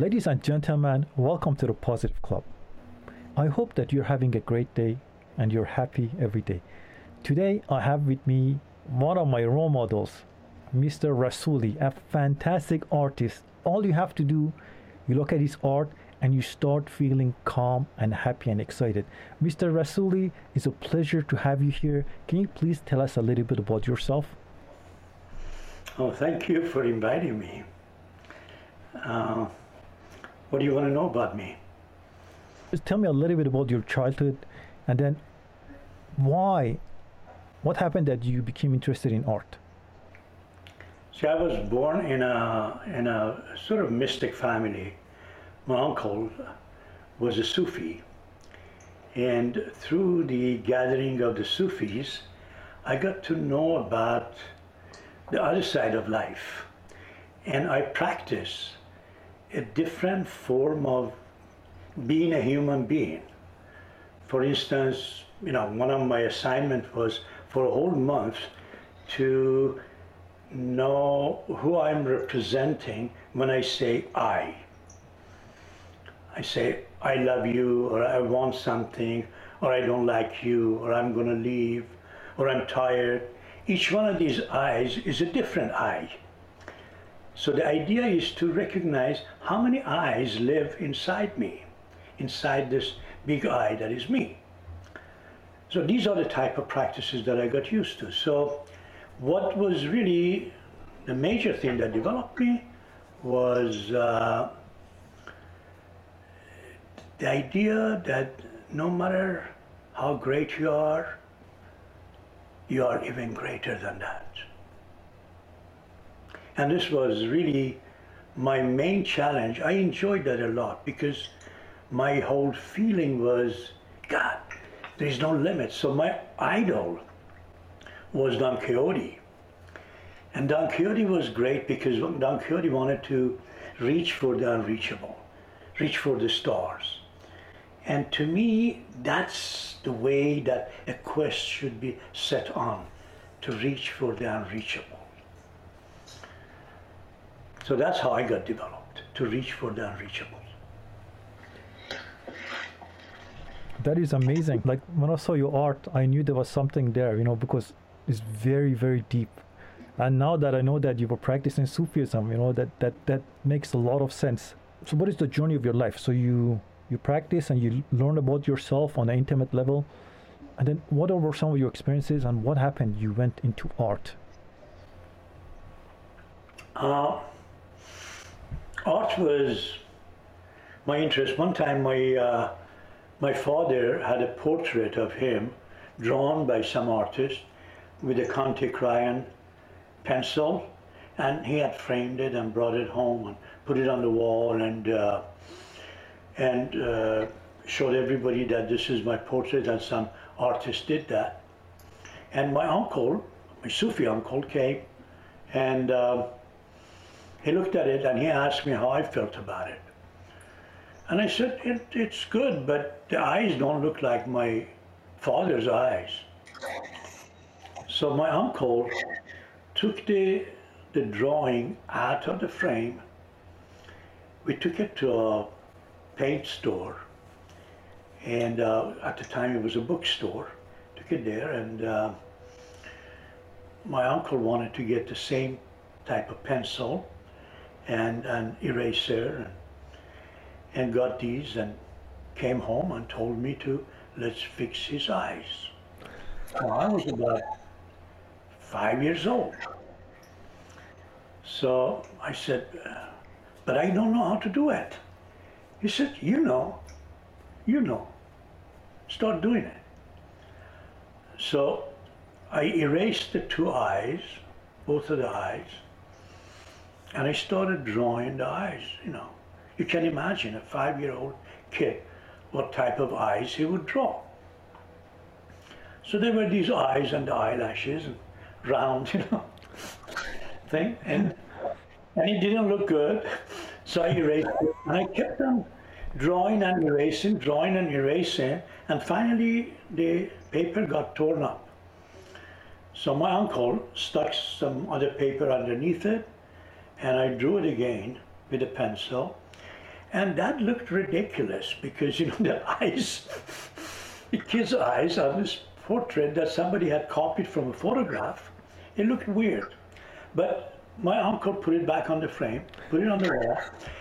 Ladies and gentlemen, welcome to the Positive Club. I hope that you're having a great day and you're happy every day. Today, I have with me one of my role models, Mr. Rassouli, a fantastic artist. All you have to do, you look at his art and you start feeling calm and happy and excited. Mr. Rassouli, it's a pleasure to have you here. Can you please tell us a little bit about yourself? Oh, thank you for inviting me. Uh, what do you want to know about me? Just tell me a little bit about your childhood and then why, what happened that you became interested in art? See, I was born in a, in a sort of mystic family. My uncle was a Sufi. And through the gathering of the Sufis, I got to know about the other side of life. And I practice a different form of being a human being. For instance, you know, one of my assignments was for a whole month to know who I'm representing when I say I. I say, I love you, or I want something, or I don't like you, or I'm going to leave, or I'm tired. Each one of these eyes is a different eye. So the idea is to recognize how many eyes live inside me, inside this big eye that is me. So these are the type of practices that I got used to. So what was really the major thing that developed me was uh, the idea that no matter how great you are, you are even greater than that. And this was really my main challenge. I enjoyed that a lot because my whole feeling was, God, there's no limit. So my idol was Don Quixote. And Don Quixote was great because Don Quixote wanted to reach for the unreachable, reach for the stars. And to me, that's the way that a quest should be set on to reach for the unreachable. So that's how I got developed to reach for the unreachable. That is amazing. Like when I saw your art, I knew there was something there, you know, because it's very, very deep. And now that I know that you were practicing Sufism, you know, that, that, that makes a lot of sense. So what is the journey of your life? So you you practice and you learn about yourself on an intimate level. And then what were some of your experiences and what happened? You went into art. Uh, art was my interest. One time, my uh, my father had a portrait of him drawn by some artist with a Conte crayon pencil, and he had framed it and brought it home and put it on the wall and uh, and uh, showed everybody that this is my portrait and some artist did that. And my uncle, my Sufi uncle, came and uh, he looked at it and he asked me how I felt about it. And I said, it, it's good, but the eyes don't look like my father's eyes. So my uncle took the, the drawing out of the frame. We took it to a paint store. And uh, at the time it was a bookstore. Took it there and uh, my uncle wanted to get the same type of pencil and an eraser and, and got these and came home and told me to let's fix his eyes. Well, I was about five years old. So I said, uh, but I don't know how to do it. He said, You know, you know. Start doing it. So I erased the two eyes, both of the eyes, and I started drawing the eyes, you know. You can imagine a five year old kid what type of eyes he would draw. So there were these eyes and the eyelashes and round, you know, thing. And, and it didn't look good. So I erased it. And I kept on drawing and erasing, drawing and erasing, and finally the paper got torn up. So my uncle stuck some other paper underneath it, and I drew it again with a pencil. And that looked ridiculous because, you know, the eyes, the kid's eyes on this portrait that somebody had copied from a photograph, it looked weird. But my uncle put it back on the frame, put it on the wall.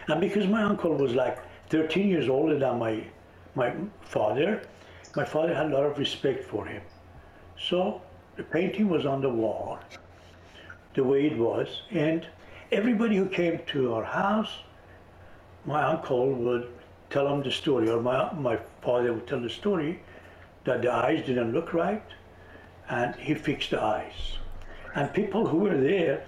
And because my uncle was like 13 years older than my, my father, my father had a lot of respect for him. So the painting was on the wall the way it was. And everybody who came to our house, my uncle would tell them the story, or my, my father would tell the story that the eyes didn't look right, and he fixed the eyes. And people who were there,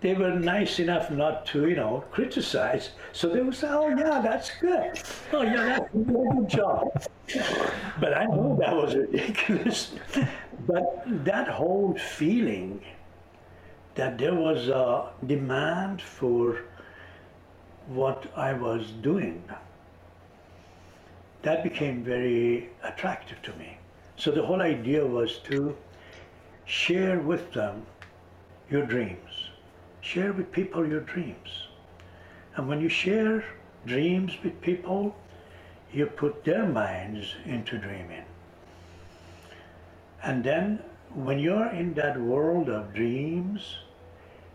they were nice enough not to, you know, criticize. So they would say, "Oh yeah, that's good. Oh yeah, that's a good job." but I know that was ridiculous. but that whole feeling that there was a demand for what I was doing, that became very attractive to me. So the whole idea was to share with them your dreams. Share with people your dreams. And when you share dreams with people, you put their minds into dreaming. And then when you're in that world of dreams,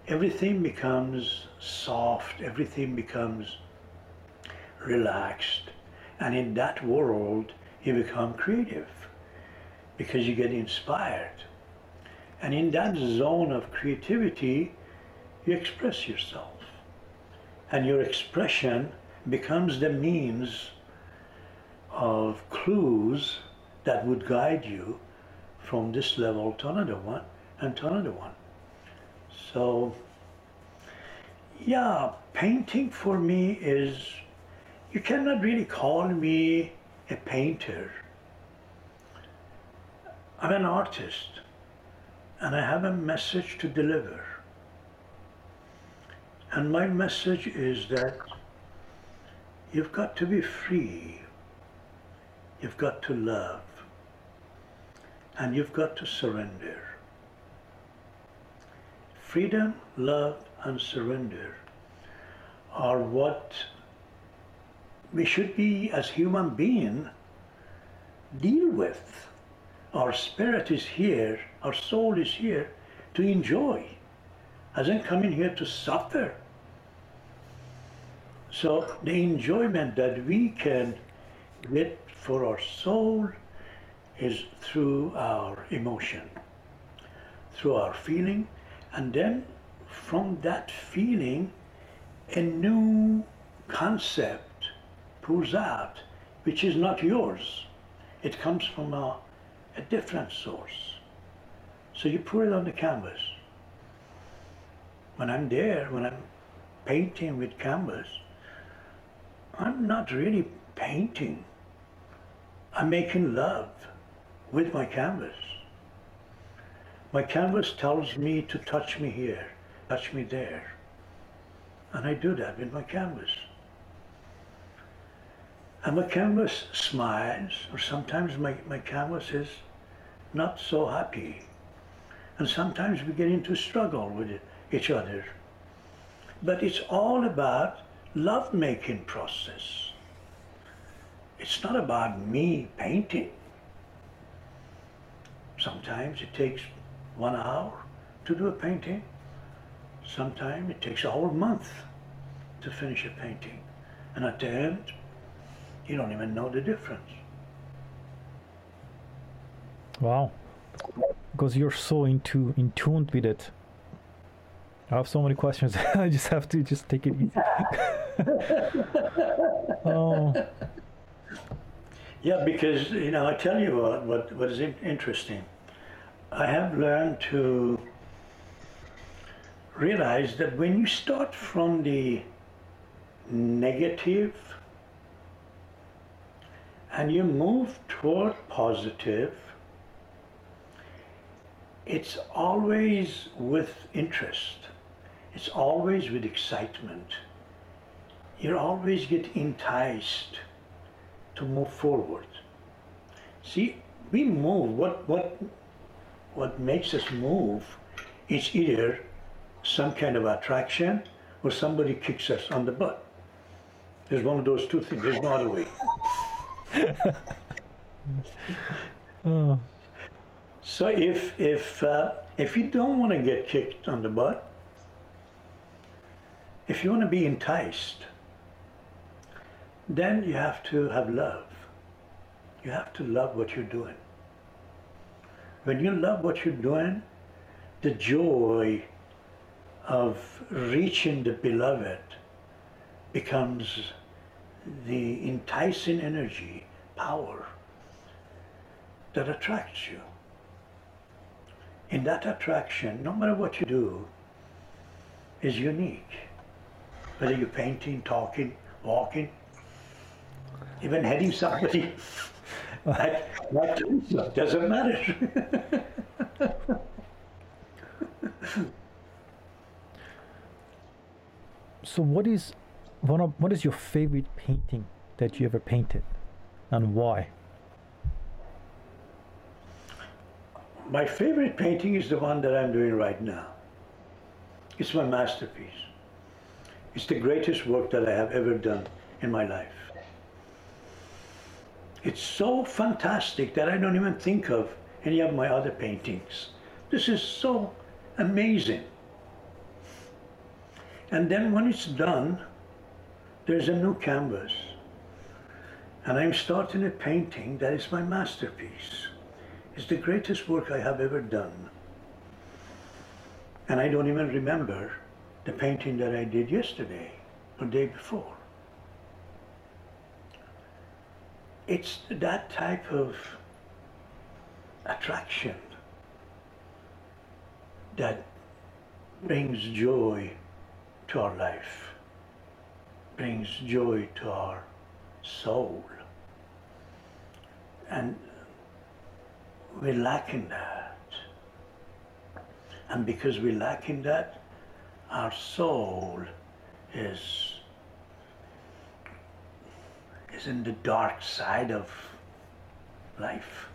everything becomes soft, everything becomes relaxed. And in that world, you become creative because you get inspired. And in that zone of creativity, you express yourself. And your expression becomes the means of clues that would guide you from this level to another one and to another one. So, yeah, painting for me is, you cannot really call me a painter. I'm an artist and I have a message to deliver. And my message is that you've got to be free, you've got to love, and you've got to surrender. Freedom, love, and surrender are what we should be as human beings deal with. Our spirit is here, our soul is here to enjoy, hasn't come in here to suffer. So the enjoyment that we can get for our soul is through our emotion, through our feeling, and then from that feeling, a new concept pours out, which is not yours. It comes from a, a different source. So you put it on the canvas. When I'm there, when I'm painting with canvas, I'm not really painting. I'm making love with my canvas. My canvas tells me to touch me here, touch me there. And I do that with my canvas. And my canvas smiles, or sometimes my, my canvas is not so happy. And sometimes we get into struggle with each other. But it's all about love making process. It's not about me painting. Sometimes it takes one hour to do a painting. Sometimes it takes a whole month to finish a painting. And at the end, you don't even know the difference. Wow. Because you're so into in tuned with it. I have so many questions. I just have to just take it easy. oh. Yeah, because you know, I tell you what, what, what is interesting. I have learned to realize that when you start from the negative and you move toward positive, it's always with interest. It's always with excitement. You always get enticed to move forward. See, we move. What what what makes us move is either some kind of attraction or somebody kicks us on the butt. There's one of those two things. There's no other way. Oh, So if if uh, if you don't want to get kicked on the butt, if you want to be enticed, then you have to have love. You have to love what you're doing. When you love what you're doing, the joy of reaching the beloved becomes the enticing energy, power that attracts you. In that attraction, no matter what you do, is unique. Whether you're painting, talking, walking, even heading somebody, like, like Teresa, doesn't matter. so what is one of what is your favorite painting that you ever painted, and why? My favorite painting is the one that I'm doing right now. It's my masterpiece. It's the greatest work that I have ever done in my life. It's so fantastic that I don't even think of any of my other paintings. This is so amazing. And then when it's done, there's a new canvas. And I'm starting a painting that is my masterpiece. It's the greatest work I have ever done. And I don't even remember the painting that I did yesterday or day before. It's that type of attraction that brings joy to our life, brings joy to our soul. And we're lacking that. And because we're lacking that, our soul is is in the dark side of life.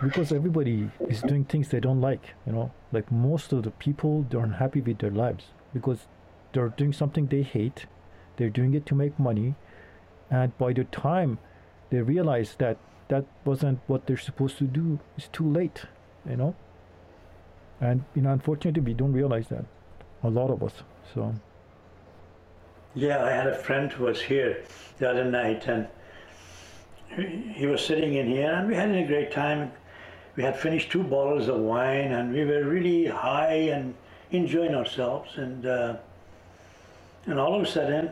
because everybody is doing things they don't like you know? Like most of the people they're unhappy with their lives because they're doing something they hate they're doing it to make money and by the time they realize that that wasn't what they're supposed to do it's too late you know? And you know unfortunately we don't realize that a lot of us so Yeah, I had a friend who was here the other night, and he was sitting in here, and we had a great time. We had finished two bottles of wine, and we were really high and enjoying ourselves. And uh, and all of a sudden,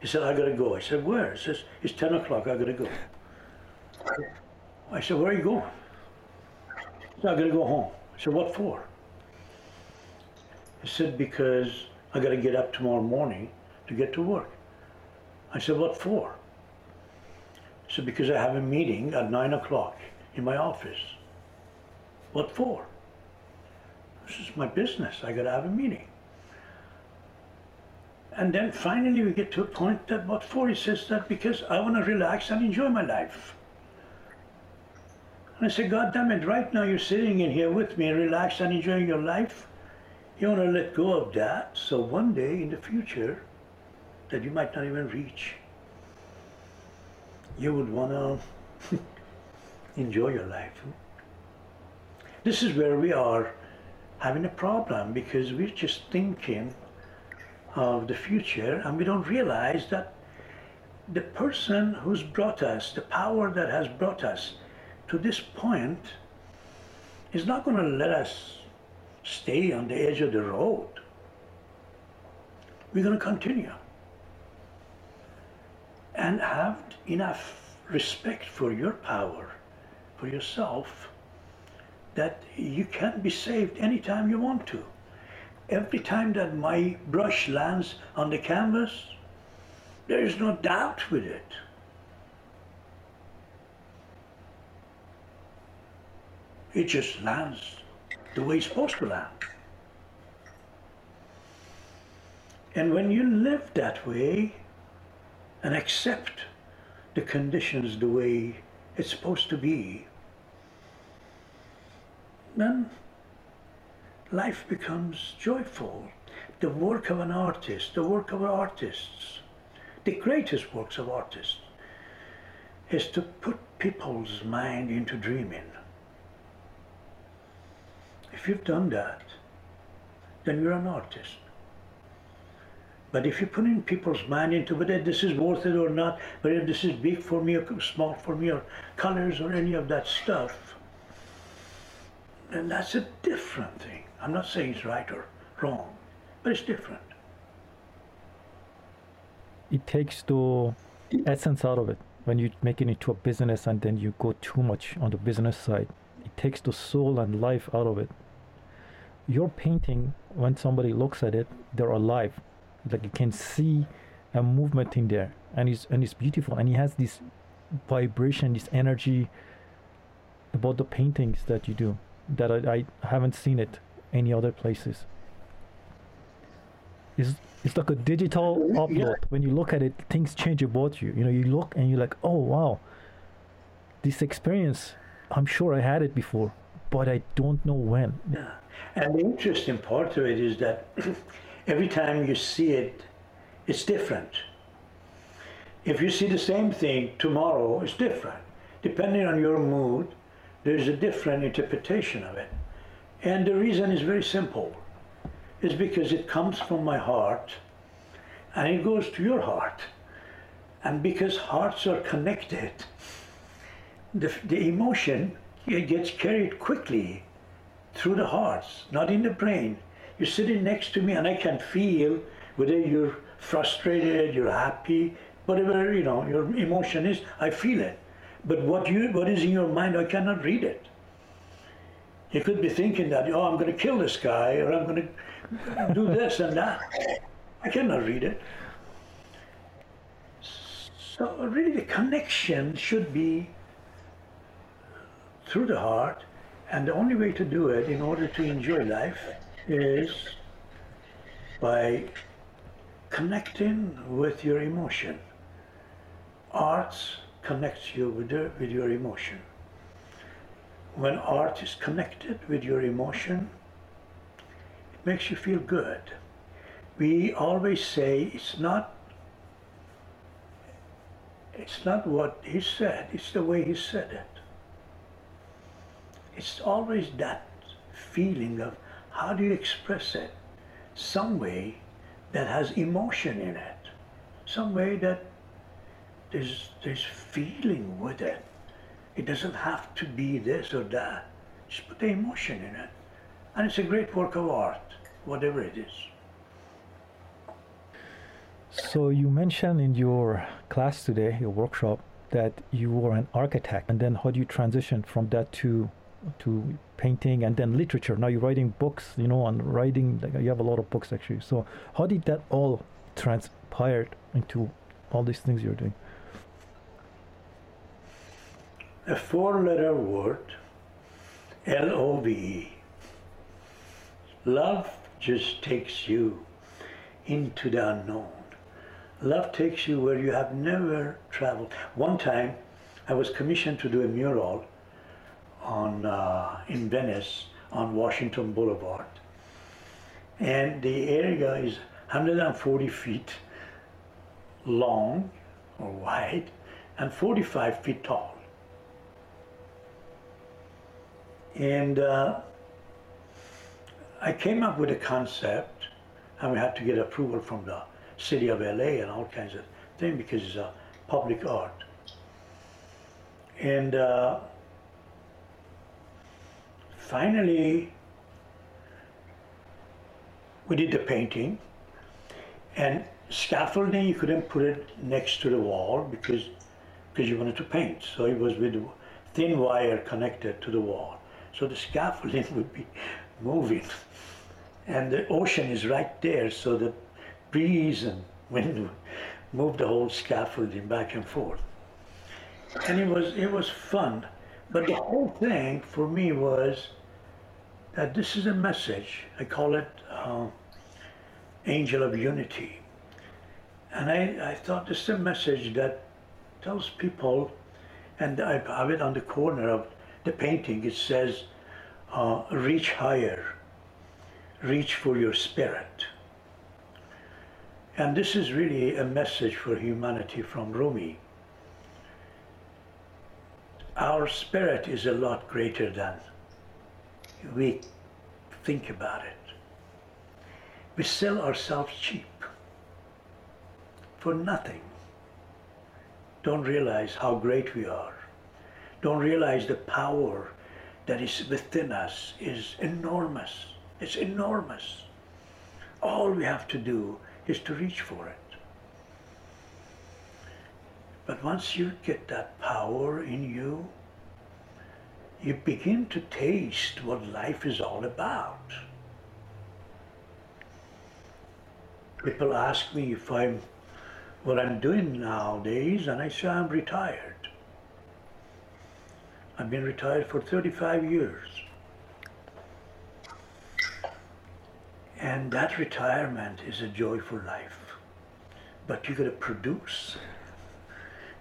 he said, "I gotta go." I said, "Where?" He says, "It's ten o'clock. I gotta go." I said, "Where are you going?" He said, "I gotta go home." I said, "What for?" He said, "Because I gotta get up tomorrow morning." To get to work. I said, What for? He said, Because I have a meeting at nine o'clock in my office. What for? This is my business. I gotta have a meeting. And then finally we get to a point that what for? He says that because I want to relax and enjoy my life. And I said, God damn it, right now you're sitting in here with me, relaxed and enjoying your life. You want to let go of that so one day in the future that you might not even reach, you would want to enjoy your life. This is where we are having a problem because we're just thinking of the future and we don't realize that the person who's brought us, the power that has brought us to this point, is not going to let us stay on the edge of the road. We're going to continue and have enough respect for your power, for yourself, that you can be saved anytime you want to. Every time that my brush lands on the canvas, there is no doubt with it. It just lands the way it's supposed to land. And when you live that way and accept the conditions the way it's supposed to be, then life becomes joyful. the work of an artist, the work of artists, the greatest works of artists, is to put people's mind into dreaming. If you've done that, then you're an artist. But if you put in people's mind into whether this is worth it or not, whether this is big for me or small for me or colors or any of that stuff, then that's a different thing. I'm not saying it's right or wrong, but it's different. It takes the essence out of it when you're making it into a business and then you go too much on the business side. It takes the soul and life out of it. Your painting, when somebody looks at it, they're alive like you can see a movement in there and it's and it's beautiful and he has this vibration this energy about the paintings that you do that I, I haven't seen it any other places it's, it's like a digital upload yeah. when you look at it things change about you you know you look and you're like oh wow this experience i'm sure i had it before but i don't know when yeah. and the interesting part of it is that every time you see it, it's different. If you see the same thing tomorrow, it's different. Depending on your mood, there's a different interpretation of it. And the reason is very simple. It's because it comes from my heart and it goes to your heart. And because hearts are connected, the, the emotion it gets carried quickly through the hearts, not in the brain. You're sitting next to me and I can feel whether you're frustrated, you're happy, whatever, you know, your emotion is, I feel it. But what you what is in your mind, I cannot read it. You could be thinking that, oh, I'm going to kill this guy, or I'm going to do this and that. I cannot read it. So really the connection should be through the heart, and the only way to do it in order to enjoy life is by connecting with your emotion. Arts connects you with, the, with your emotion. When art is connected with your emotion, it makes you feel good. We always say it's not it's not what he said, it's the way he said it. It's always that feeling of how do you express it? Some way that has emotion in it. Some way that there's, there's feeling with it. It doesn't have to be this or that. Just put the emotion in it. And it's a great work of art, whatever it is. So you mentioned in your class today, your workshop, that you were an architect, and then how do you transition from that to to painting and then literature. Now you're writing books, you know, and writing. Like you have a lot of books actually. So how did that all transpire into all these things you're doing? A four-letter word, L-O-V-E. Love just takes you into the unknown. Love takes you where you have never traveled. One time, I was commissioned to do a mural on uh, in Venice on Washington Boulevard. And the area is 140 feet long or wide and 45 feet tall. And uh, I came up with a concept, and we had to get approval from the city of LA and all kinds of things because it's a public art. And uh, finally, we did the painting and scaffolding you couldn't put it next to the wall because because you wanted to paint. So it was with thin wire connected to the wall. So the scaffolding would be moving. And the ocean is right there so the breeze and wind would move the whole scaffolding back and forth. And it was it was fun but the whole thing for me was that this is a message. I call it uh, Angel of Unity. And I, I thought this is a message that tells people, and I have it on the corner of the painting, it says, uh, reach higher, reach for your spirit. And this is really a message for humanity from Rumi. Our spirit is a lot greater than we think about it. We sell ourselves cheap for nothing. Don't realize how great we are. Don't realize the power that is within us is enormous. It's enormous. All we have to do is to reach for it. But once you get that power in you, you begin to taste what life is all about. People ask me if I'm what I'm doing nowadays, and I say I'm retired. I've been retired for 35 years. And that retirement is a joyful life. But you got to produce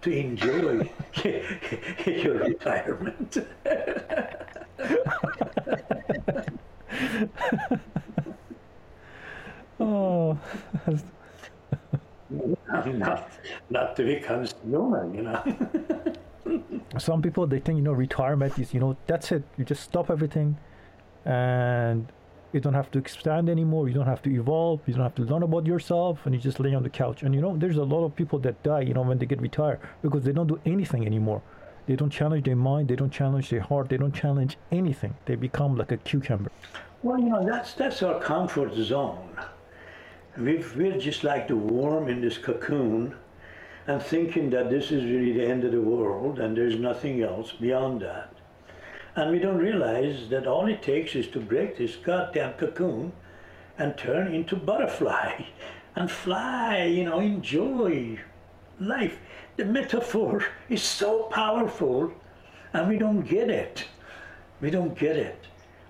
to enjoy your retirement. oh, not, not to become human, you know. some people they think you know retirement is you know that's it. You just stop everything, and you don't have to expand anymore. You don't have to evolve. You don't have to learn about yourself, and you just lay on the couch. And you know, there's a lot of people that die, you know, when they get retired because they don't do anything anymore. They don't challenge their mind. They don't challenge their heart. They don't challenge anything. They become like a cucumber. Well, you know, that's that's our comfort zone. we we're just like the worm in this cocoon, and thinking that this is really the end of the world, and there's nothing else beyond that. And we don't realize that all it takes is to break this goddamn cocoon and turn into butterfly and fly, you know, enjoy life. The metaphor is so powerful and we don't get it. We don't get it.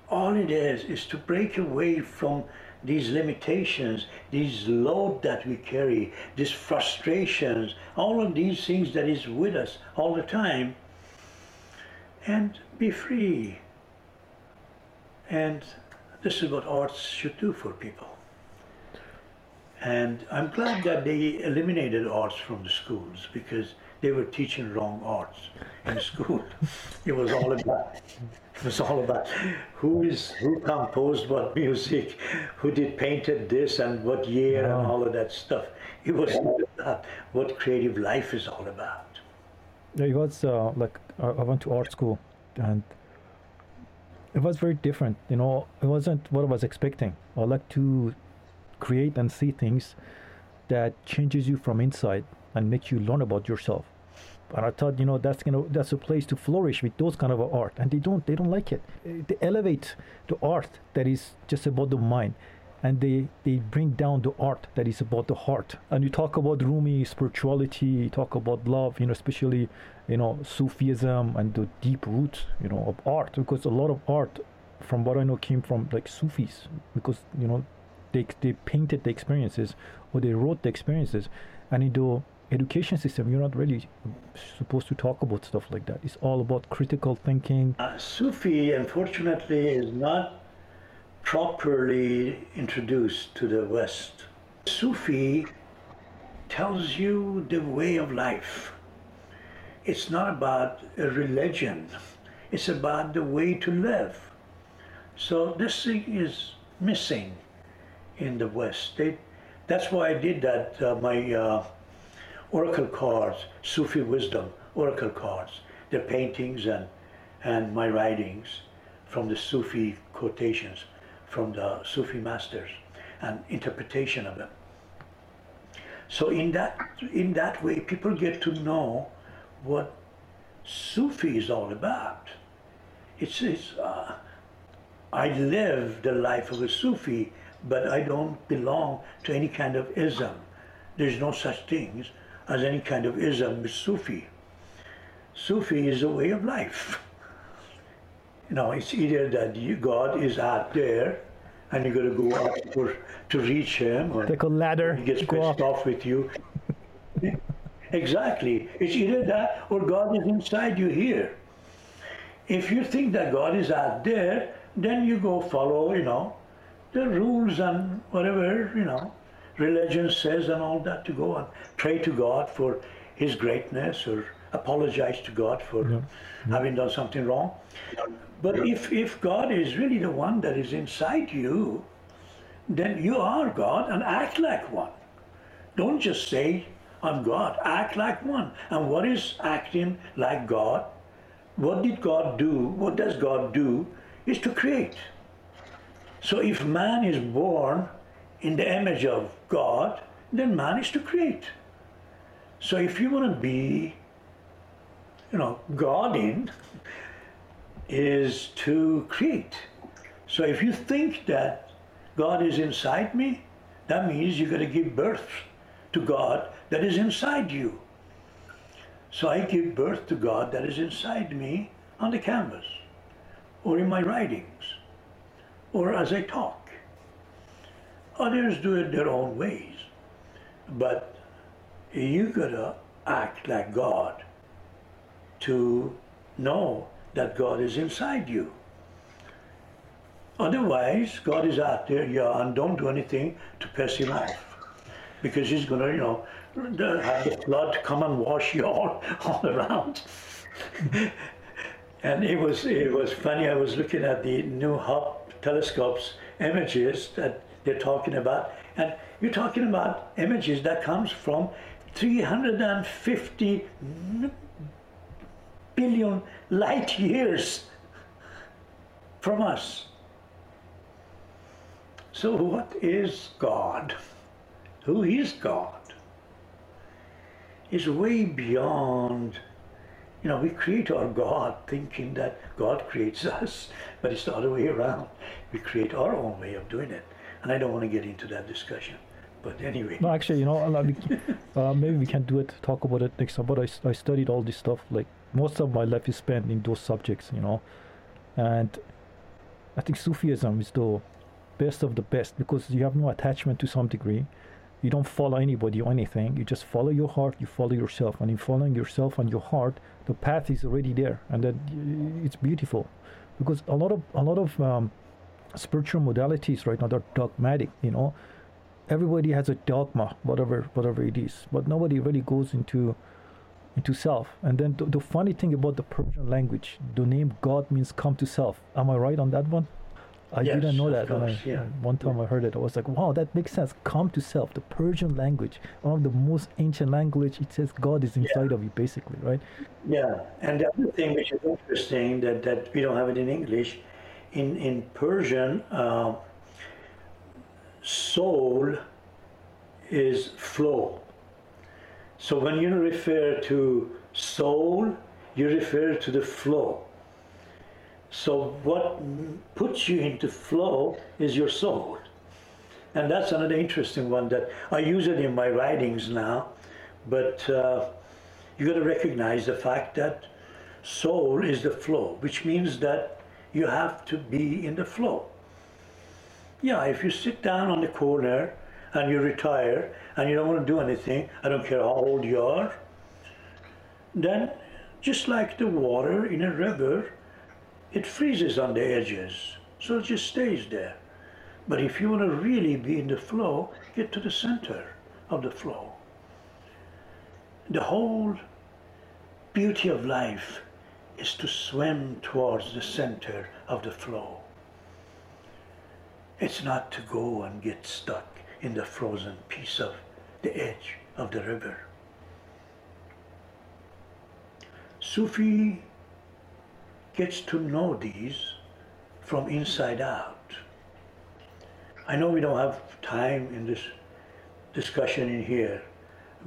All it is is to break away from these limitations, these load that we carry, these frustrations, all of these things that is with us all the time and be free. And this is what arts should do for people. And I'm glad that they eliminated arts from the schools because they were teaching wrong arts in school. it was all about it was all about who is who composed what music, who did painted this and what year and all of that stuff. It was about what creative life is all about. It was uh, like I went to art school and it was very different. You know, it wasn't what I was expecting. I like to create and see things that changes you from inside and makes you learn about yourself. And I thought, you know, that's know that's a place to flourish with those kind of art. And they don't they don't like it. They elevate the art that is just about the mind and they they bring down the art that is about the heart. And you talk about rumi spirituality you talk about love you know especially you know sufism and the deep roots you know of art. Because a lot of art from what i know came from like sufis. Because you know they, they painted the experiences or they wrote the experiences. And in the education system you're not really supposed to talk about stuff like that. It's all about critical thinking. Uh, sufi unfortunately is not properly introduced to the West. Sufi tells you the way of life. It's not about a religion, it's about the way to live. So this thing is missing in the West. They, that's why I did that, uh, my uh, oracle cards, Sufi wisdom, oracle cards, the paintings and, and my writings from the Sufi quotations from the Sufi masters and interpretation of them. So in that in that way, people get to know what Sufi is all about. It's, it's uh, I live the life of a Sufi, but I don't belong to any kind of ism. There's no such things as any kind of ism with Sufi. Sufi is a way of life. You know, it's either that you, God is out there and you got to go up for, to reach him. Or Take a ladder. He gets pissed off with you. exactly. It's either that or God is inside you here. If you think that God is out there, then you go follow, you know, the rules and whatever, you know, religion says and all that to go and pray to God for His greatness or apologize to God for Yeah. having done something wrong. But if, if God is really the one that is inside you, then you are God and act like one. Don't just say, I'm God. Act like one. And what is acting like God? What did God do? What does God do? Is to create. So if man is born in the image of God, then man is to create. So if you want to be, you know, God in, is to create. So if you think that God is inside me, that means you got to give birth to God that is inside you. So I give birth to God that is inside me on the canvas, or in my writings, or as I talk. Others do it their own ways, but you gotta act like God to know that God is inside you. Otherwise, God is out there, yeah, and don't do anything to pass your life. Because he's gonna, you know, have the flood come and wash you all, all around. and it was it was funny, I was looking at the new Hubble telescopes images that they're talking about, and you're talking about images that comes from 350 billion light years from us. So, what is God? Who is God? Is way beyond, you know, we create our God thinking that God creates us, but it's the other way around. We create our own way of doing it. And I don't want to get into that discussion. But anyway, No, actually, you know, uh, maybe we can do it, talk about it next time. But I, I studied all this stuff. Like most of my life is spent in those subjects, you know, and I think Sufism is the best of the best because you have no attachment to some degree. You don't follow anybody or anything. You just follow your heart. You follow yourself, and in following yourself and your heart, the path is already there, and that it's beautiful. Because a lot of a lot of um, spiritual modalities right now they're dogmatic. You know, everybody has a dogma, whatever whatever it is, but nobody really goes into into self. And then the, the funny thing about the Persian language, the name God means come to self. Am I right on that one? I Yes, didn't know that. when I, yeah. One time I heard it, I was like, wow, that makes sense. Come to self. The Persian language, one of the most ancient language, it says God is inside of you, basically, right? Yeah, and the other thing which is interesting that, that we don't have it in English, in in Persian, uh, soul is flow. So when you refer to soul, you refer to the flow. So what puts you into flow is your soul. And that's another interesting one that I use it in my writings now, but uh, you got to recognize the fact that soul is the flow, which means that you have to be in the flow. Yeah, if you sit down on the corner and you retire and you don't want to do anything, I don't care how old you are, then just like the water in a river, it freezes on the edges, so it just stays there. But if you want to really be in the flow, get to the center of the flow. The whole beauty of life is to swim towards the center of the flow. It's not to go and get stuck in the frozen piece of the edge of the river. Sufi gets to know these from inside out. I know we don't have time in this discussion in here,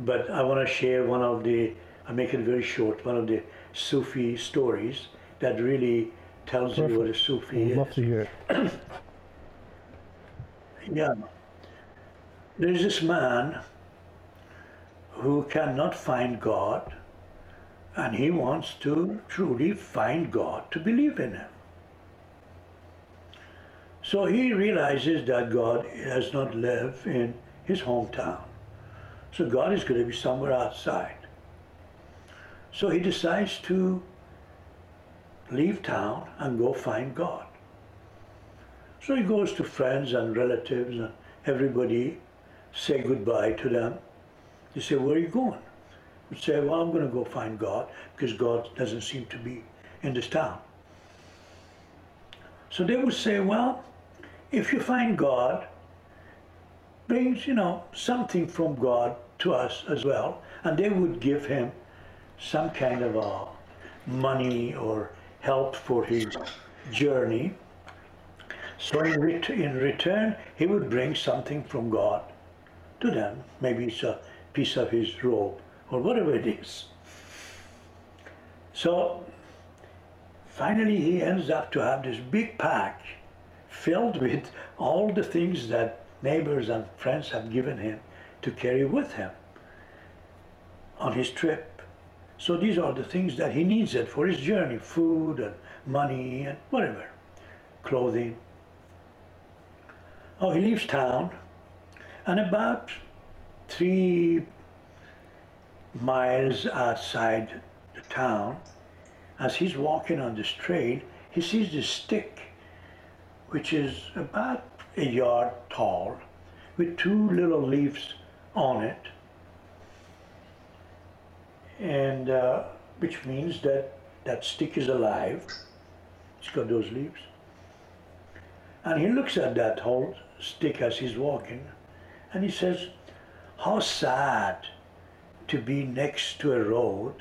but I want to share one of the, I make it very short, one of the Sufi stories that really tells you what a Sufi I'd is. love to hear it. Yeah. There's this man who cannot find God, and he wants to truly find God to believe in him. So he realizes that God does not live in his hometown. So God is going to be somewhere outside. So he decides to leave town and go find God. So he goes to friends and relatives and everybody say goodbye to them. They say, Where are you going? We say, Well, I'm going to go find God because God doesn't seem to be in this town. So they would say, Well, if you find God, brings, you know, something from God to us as well. And they would give him some kind of uh, money or help for his journey. So in, ret- in return, he would bring something from God to them. Maybe it's a piece of his robe or whatever it is. So finally, he ends up to have this big pack filled with all the things that neighbors and friends have given him to carry with him on his trip. So these are the things that he needs it for his journey food and money and whatever, clothing. Oh, he leaves town, and about three miles outside the town, as he's walking on this trail, he sees this stick, which is about a yard tall, with two little leaves on it, and uh, which means that that stick is alive. It's got those leaves. And he looks at that whole stick as he's walking, and he says, How sad to be next to a road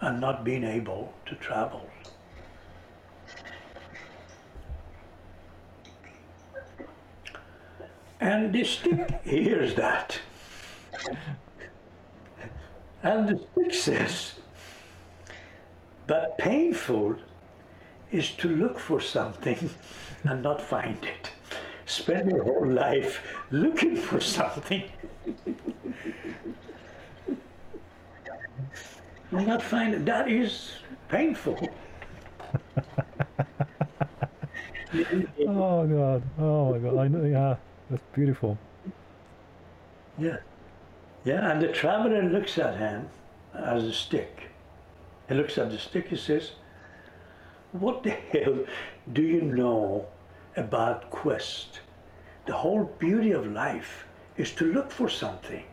and not being able to travel. And the stick hears that. And the stick says, but painful is to look for something and not find it. Spend your whole life looking for something and not find it. That is painful. Oh God! Oh my God! I know. Yeah, that's beautiful. Yeah. Yeah, and the traveler looks at him as a stick. He looks at the stick, he says, What the hell do you know about quest? The whole beauty of life is to look for something,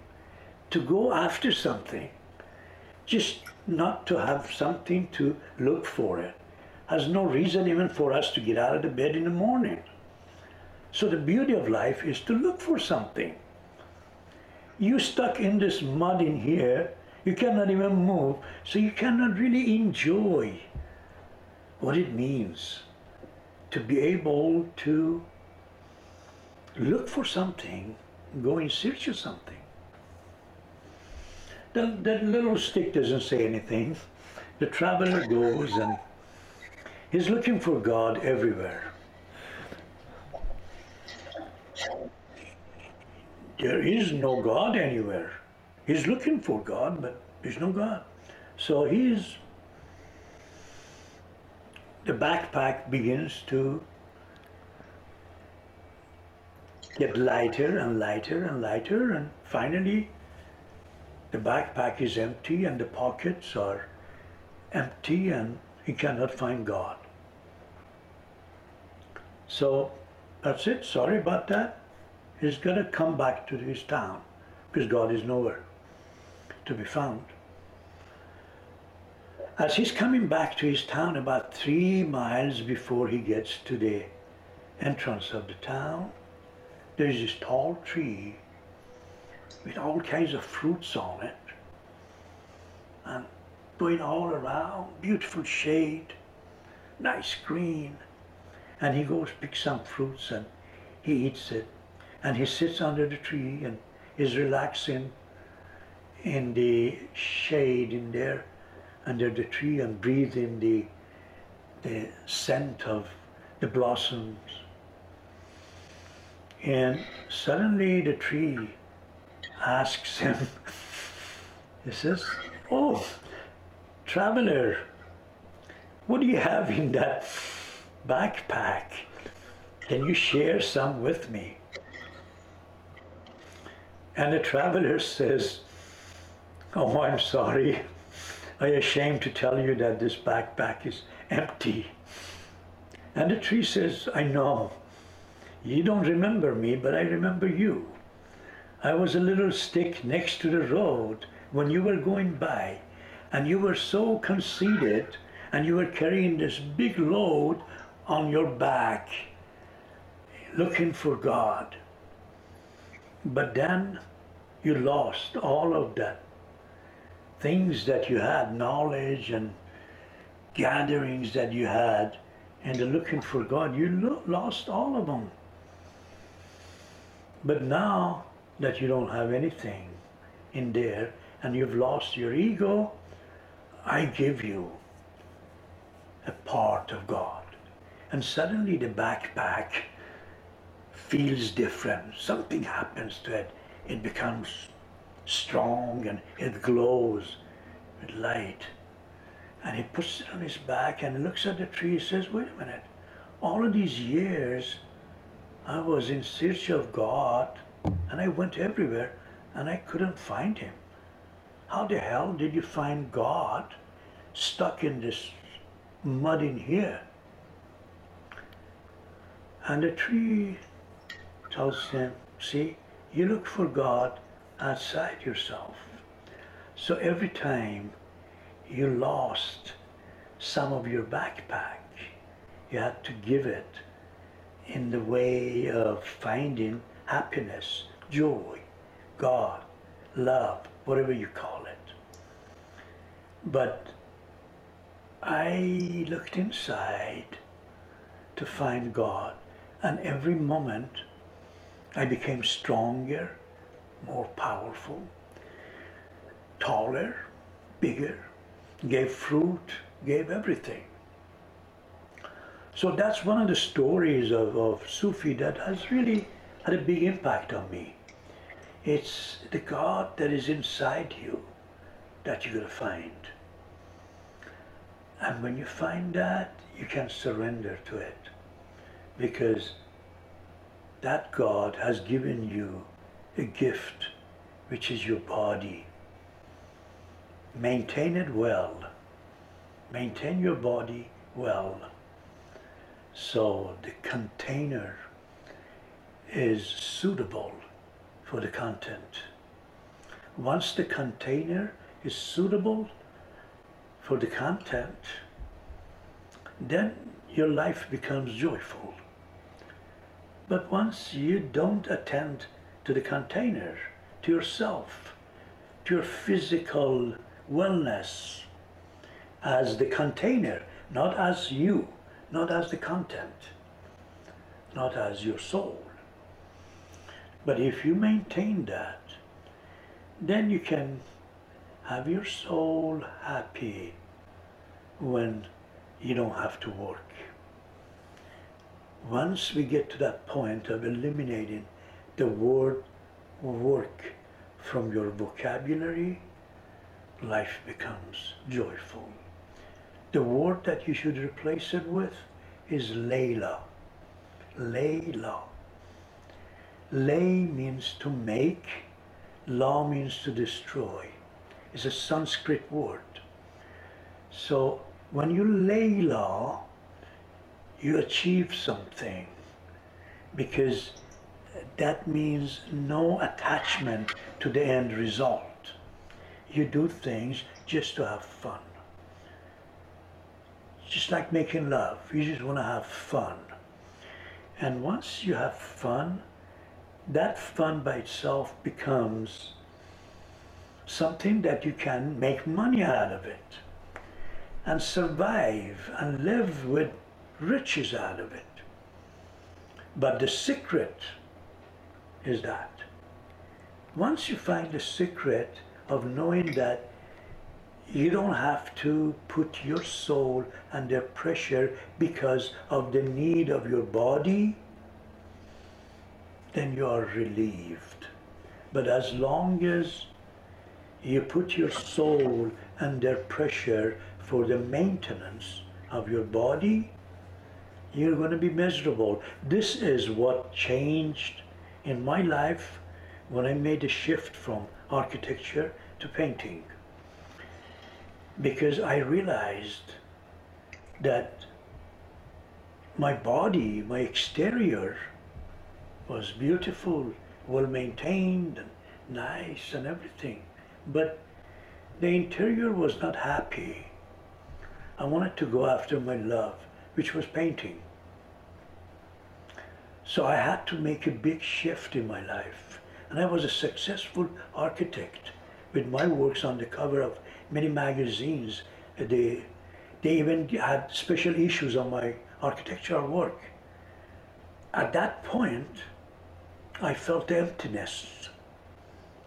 to go after something. Just not to have something to look for it has no reason even for us to get out of the bed in the morning. So the beauty of life is to look for something. You stuck in this mud in here, you cannot even move, so you cannot really enjoy what it means to be able to look for something, go in search of something. The, the little stick doesn't say anything. The traveler goes and he's looking for God everywhere. There is no God anywhere. He's looking for God, but there's no God. So he's the backpack begins to get lighter and lighter and lighter, and finally the backpack is empty and the pockets are empty, and he cannot find God. So that's it. Sorry about that. He's going to come back to his town because God is nowhere to be found. As he's coming back to his town about three miles before he gets to the entrance of the town, there is this tall tree with all kinds of fruits on it and going all around, beautiful shade, nice green. And he goes pick some fruits and he eats it. And he sits under the tree and is relaxing in the shade in there under the tree and breathing the the scent of the blossoms. And suddenly the tree asks him, he says, Oh, traveler, what do you have in that backpack? Can you share some with me? And the traveler says, Oh, I'm sorry. I am ashamed to tell you that this backpack is empty. And the tree says, I know. You don't remember me, but I remember you. I was a little stick next to the road when you were going by, and you were so conceited, and you were carrying this big load on your back, looking for God. But then you lost all of that things that you had, knowledge and gatherings that you had, and the looking for God, you lo- lost all of them. But now that you don't have anything in there and you've lost your ego, I give you a part of God. And suddenly the backpack feels different. Something happens to it. It becomes strong and it glows with light. And he puts it on his back and looks at the tree and says, wait a minute, all of these years I was in search of God and I went everywhere and I couldn't find him. How the hell did you find God stuck in this mud in here? And the tree tells him, see, you look for God outside yourself. So every time you lost some of your backpack, you had to give it in the way of finding happiness, joy, God, love, whatever you call it. But I looked inside to find God, and every moment I became stronger, more powerful, taller, bigger, gave fruit, gave everything. So that's one of the stories of, of Sufi that has really had a big impact on me. It's the God that is inside you that you're going to find. And when you find that, you can surrender to it. Because that God has given you a gift, which is your body. Maintain it well. Maintain your body well. So the container is suitable for the content. Once the container is suitable for the content, then your life becomes joyful. But once you don't attend to the container, to yourself, to your physical wellness as the container, not as you, not as the content, not as your soul. But if you maintain that, then you can have your soul happy when you don't have to work. Once we get to that point of eliminating the word work from your vocabulary, life becomes joyful. The word that you should replace it with is Layla. Layla. Lay means to make, La means to destroy. It's a Sanskrit word. So when you lay law, you achieve something because that means no attachment to the end result. You do things just to have fun. Just like making love, you just want to have fun. And once you have fun, that fun by itself becomes something that you can make money out of it and survive and live with riches out of it. But the secret is that once you find the secret of knowing that you don't have to put your soul under pressure because of the need of your body, then you are relieved. But as long as you put your soul under pressure for the maintenance of your body, you're going to be miserable. This is what changed in my life when I made a shift from architecture to painting. Because I realized that my body, my exterior, was beautiful, well maintained, and nice and everything. But the interior was not happy. I wanted to go after my love, which was painting. So I had to make a big shift in my life. And I was a successful architect with my works on the cover of many magazines. They, they even had special issues on my architectural work. At that point, I felt emptiness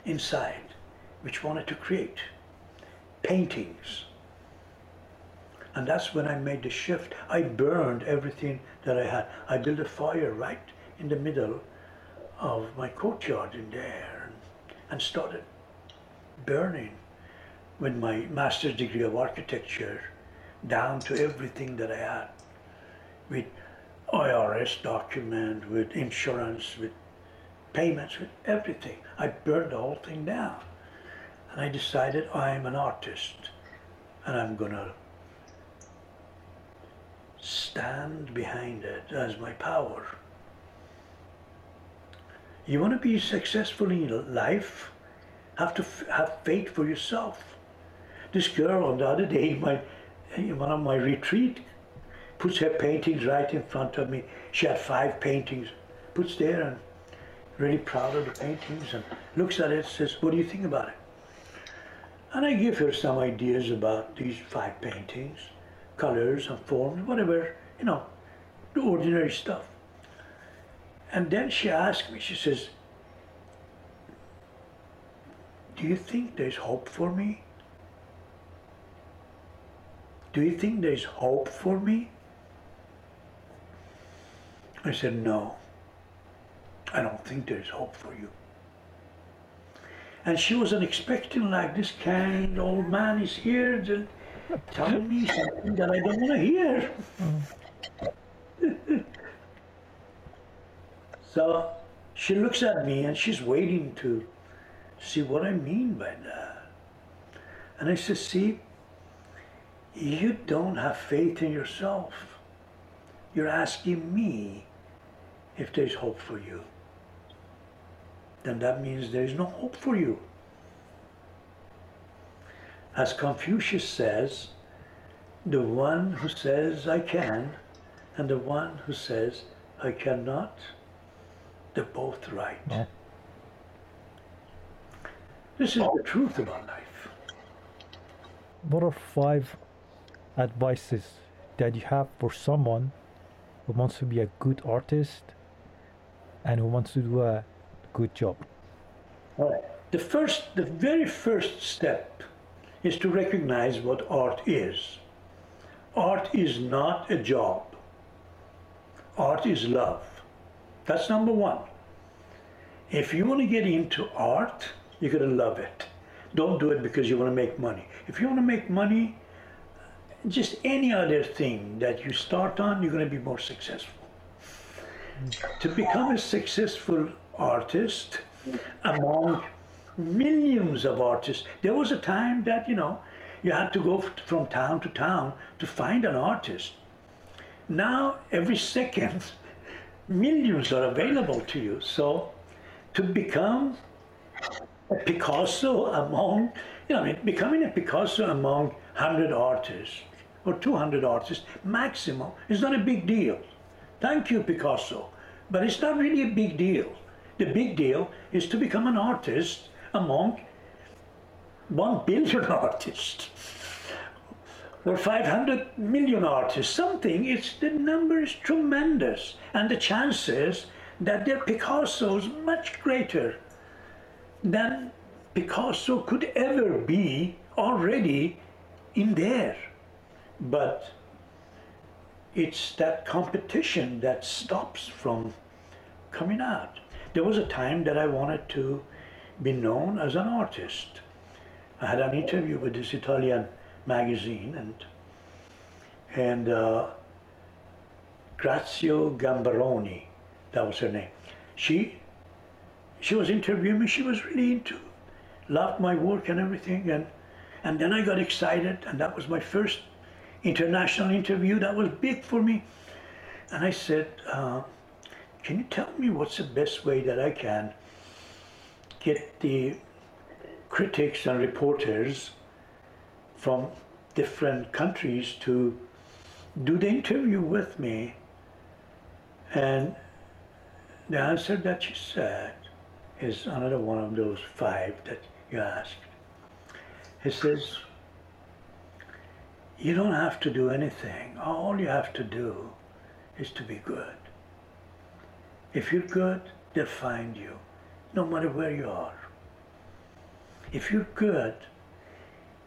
inside, which wanted to create paintings. And that's when I made the shift. I burned everything that I had. I built a fire right in the middle of my courtyard in there and, started burning with my master's degree of architecture down to everything that I had with IRS document, with insurance, with payments, with everything. I burned the whole thing down. And I decided I'm an artist and I'm gonna stand behind it as my power. You want to be successful in life, have to f- have faith for yourself. This girl on the other day, my in one of my retreat, puts her paintings right in front of me. She had five paintings, puts there and really proud of the paintings and looks at it says, what do you think about it? And I give her some ideas about these five paintings, colors and forms, whatever, you know, the ordinary stuff. And then she asked me, she says, Do you think there's hope for me? Do you think there's hope for me? I said, No, I don't think there's hope for you. And she wasn't expecting like this kind old man is here telling me something that I don't want to hear. so she looks at me and she's waiting to see what I mean by that. And I said, see, you don't have faith in yourself. You're asking me if there's hope for you. Then that means there's no hope for you. As Confucius says, the one who says I can and the one who says I cannot, they're both right. Yeah. This is the truth about life. What are five advices that you have for someone who wants to be a good artist and who wants to do a good job? All right. The first, the very first step is to recognize what art is. Art is not a job. Art is love. That's number one. If you want to get into art, you're going to love it. Don't do it because you want to make money. If you want to make money, just any other thing that you start on, you're going to be more successful. To become a successful artist among millions of artists, there was a time that, you know, you had to go from town to town to find an artist. Now, every second, millions are available to you. So, to become a Picasso among, you know, I mean, becoming a Picasso among 100 artists or 200 artists maximum is not a big deal. Thank you, Picasso. But it's not really a big deal. The big deal is to become an artist among 1 billion artists or 500 million artists, something, it's, the number is tremendous. And the chances that their Picasso is much greater than Picasso could ever be already in there. But it's that competition that stops from coming out. There was a time that I wanted to be known as an artist. I had an interview with this Italian magazine and and uh, Grazio Gambaroni, that was her name. She she was interviewing me. She was really into, loved my work and everything. And and then I got excited, and that was my first international interview. That was big for me. And I said, uh, "Can you tell me what's the best way that I can get the critics and reporters from different countries to do the interview with me. And the answer that she said is another one of those five that you asked. He says, You don't have to do anything. All you have to do is to be good. If you're good, they'll find you, no matter where you are. If you're good,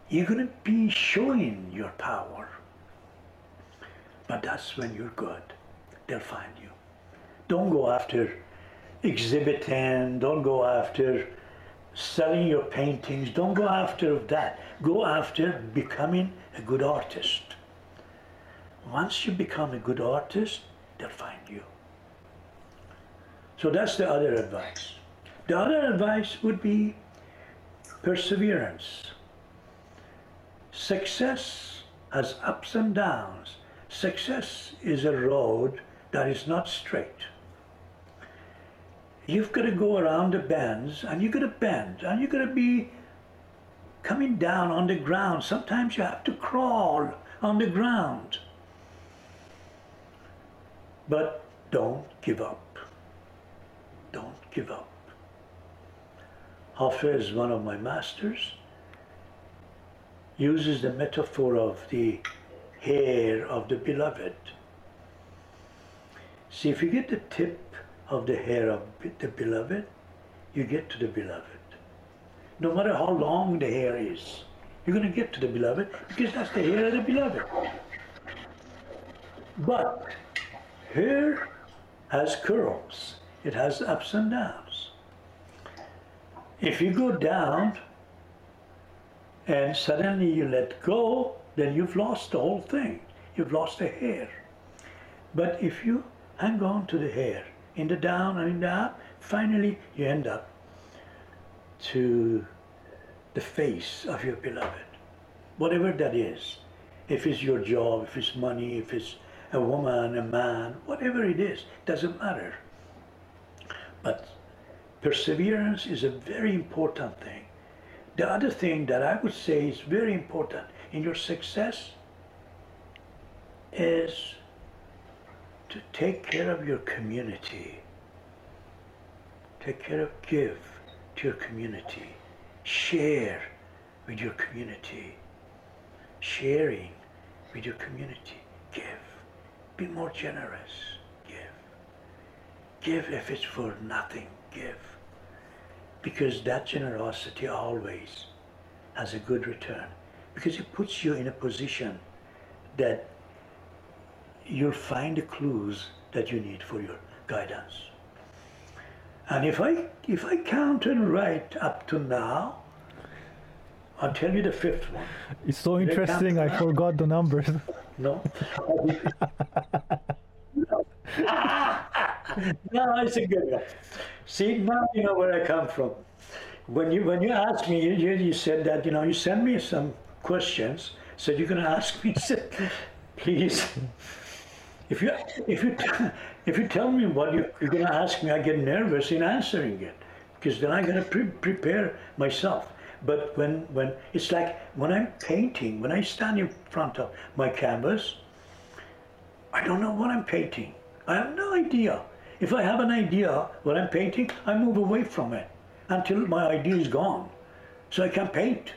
you're going to be showing your power. But that's when you're good. They'll find you. Don't go after exhibiting, don't go after selling your paintings, don't go after that. Go after becoming a good artist. Once you become a good artist, they'll find you. So that's the other advice. The other advice would be perseverance. Success has ups and downs. Success is a road that is not straight. You've got to go around the bends and you've got to bend and you've got to be coming down on the ground. Sometimes you have to crawl on the ground. But don't give up. Don't give up. Hafez, one of my masters, uses the metaphor of the hair of the beloved. See, if you get the tip of the hair of the beloved, you get to the beloved. No matter how long the hair is, you're going to get to the beloved because that's the hair of the beloved. But hair has curls, it has ups and downs. If you go down and suddenly you let go, then you've lost the whole thing. You've lost the hair. But if you hang on to the hair, in the down and in the up, finally you end up to the face of your beloved. Whatever that is. If it's your job, if it's money, if it's a woman, a man, whatever it is, doesn't matter. But perseverance is a very important thing. The other thing that I would say is very important in your success is to take care of your community. Take care of, give to your community. Share with your community. Sharing with your community. Give. Be more generous. Give. Give if it's for nothing. Give. Because that generosity always has a good return. Because it puts you in a position that you'll find the clues that you need for your guidance. And if I if I counted right up to now, I'll tell you the fifth one. It's so interesting. I forgot the numbers. No. no, it's a good one. See, now you know where I come from. When you when you asked me, you, you, you said that you know you sent me some questions. Said you're going to ask me. Said, please. If you if you if you tell me what you, you're going to ask me, I get nervous in answering it because then I got to pre- prepare myself. But when when it's like when I'm painting, when I stand in front of my canvas, I don't know what I'm painting. I have no idea. If I have an idea what I'm painting, I move away from it until my idea is gone, so I can paint.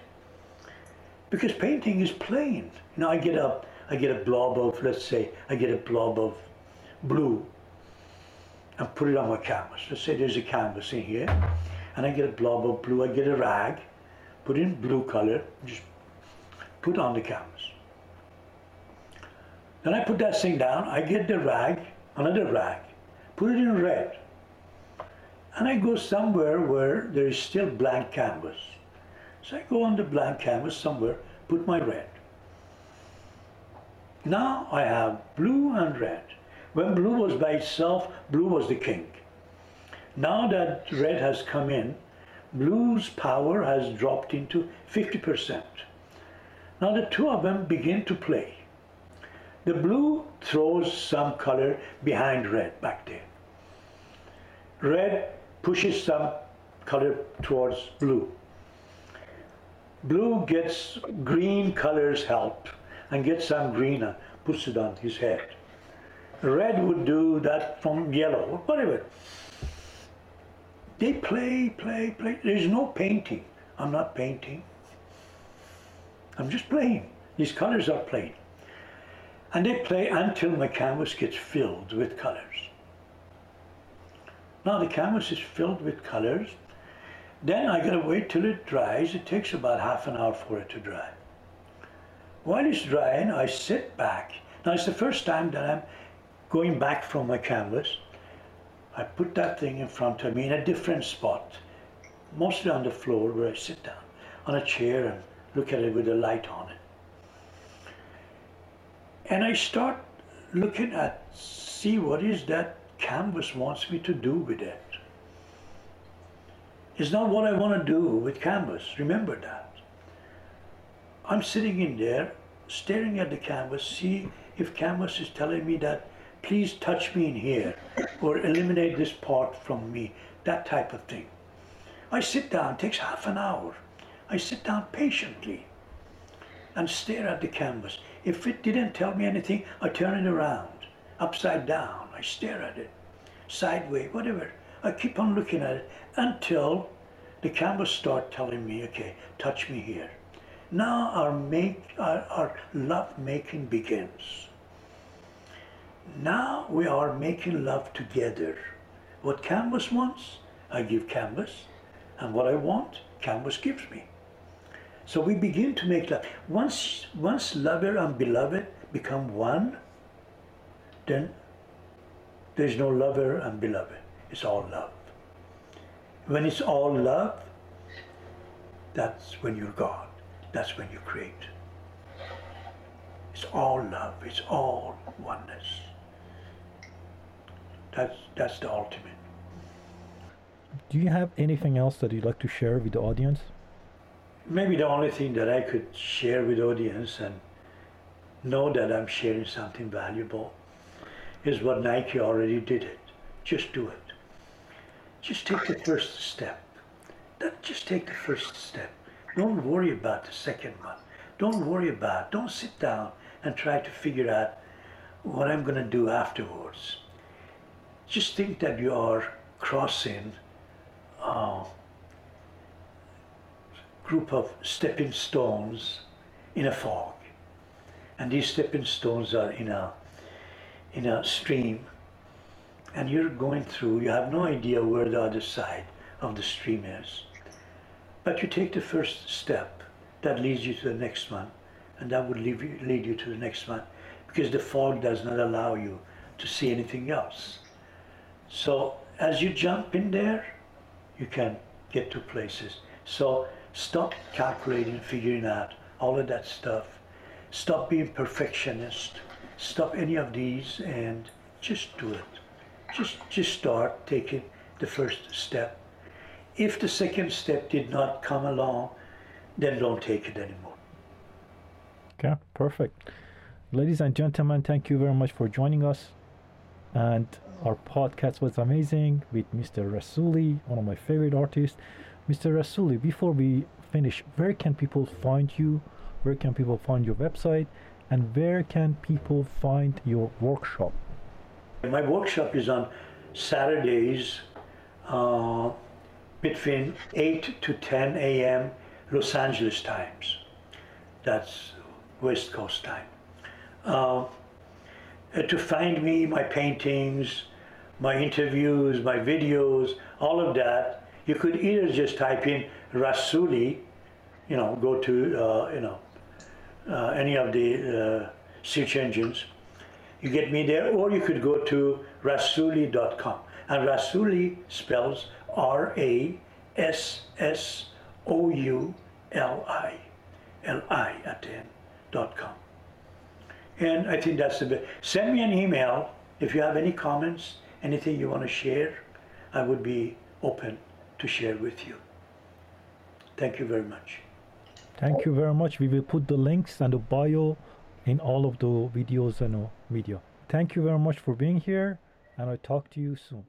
Because painting is plain. You know, I get up I get a blob of, let's say, I get a blob of blue and put it on my canvas. Let's say there's a canvas in here, and I get a blob of blue, I get a rag, put in blue color, just put on the canvas. Then I put that thing down, I get the rag, another rag, put it in red. And I go somewhere where there is still blank canvas. So I go on the blank canvas somewhere, put my red. Now I have blue and red. When blue was by itself, blue was the king. Now that red has come in, blue's power has dropped into 50%. Now the two of them begin to play. The blue throws some color behind red back there. Red pushes some color towards blue. Blue gets green colors help and gets some greener, puts it on his head. Red would do that from yellow, whatever. They play, play, play. There's no painting. I'm not painting. I'm just playing. These colors are playing. And they play until my canvas gets filled with colors. Now the canvas is filled with colors. Then I gotta wait till it dries. It takes about half an hour for it to dry. While it's drying, I sit back. Now it's the first time that I'm going back from my canvas. I put that thing in front of me in a different spot, mostly on the floor where I sit down, on a chair and look at it with a light on it. And I start looking at, see what is that canvas wants me to do with it. It's not what I want to do with canvas, remember that. I'm sitting in there, staring at the canvas, see if canvas is telling me that, please touch me in here, or eliminate this part from me, that type of thing. I sit down, takes half an hour. I sit down patiently and stare at the canvas. If it didn't tell me anything, I turn it around, upside down. I stare at it, sideways, whatever. I keep on looking at it until the canvas start telling me, okay, touch me here. Now our make our, our love making begins. Now we are making love together. What canvas wants, I give canvas, and what I want, canvas gives me. So we begin to make love. Once, once lover and beloved become one, then there's no lover and beloved. It's all love. When it's all love, that's when you're God. That's when you create. It's all love. It's all oneness. That's that's the ultimate. Do you have anything else that you'd like to share with the audience? maybe the only thing that I could share with audience and know that I'm sharing something valuable is what Nike already did it. Just do it. Just take the first step. Just take the first step. Don't worry about the second one. Don't worry about. Don't sit down and try to figure out what I'm going to do afterwards. Just think that you are crossing a group of stepping stones in a fog. And these stepping stones are in a, in a stream. And you're going through, you have no idea where the other side of the stream is. But you take the first step, that leads you to the next one, and that would lead you, lead you to the next one, because the fog does not allow you to see anything else. So as you jump in there, you can get to places. So Stop calculating, figuring out all of that stuff. Stop being perfectionist. Stop any of these and just do it. Just just start taking the first step. If the second step did not come along, then don't take it anymore. Okay, perfect. Ladies and gentlemen, thank you very much for joining us. And our podcast was amazing with Mr. Rassouli, one of my favorite artists. Mr. Rassouli, before we finish, where can people find you? Where can people find your website? And where can people find your workshop? My workshop is on Saturdays uh, between 8 to 10 a.m. Los Angeles times. That's West Coast time. Uh, to find me, my paintings, my interviews, my videos, all of that, you could either just type in Rassouli, you know, go to, uh, you know, uh, any of the uh, search engines. You get me there, or you could go to rassouli.com. And Rassouli spells R A S S O U L I, L I at the end, dot com. And I think that's the best. Send me an email if you have any comments, anything you want to share. I would be open to share with you. Thank you very much. Thank you very much. We will put the links and the bio in all of the videos and media. Thank you very much for being here, and I'll talk to you soon.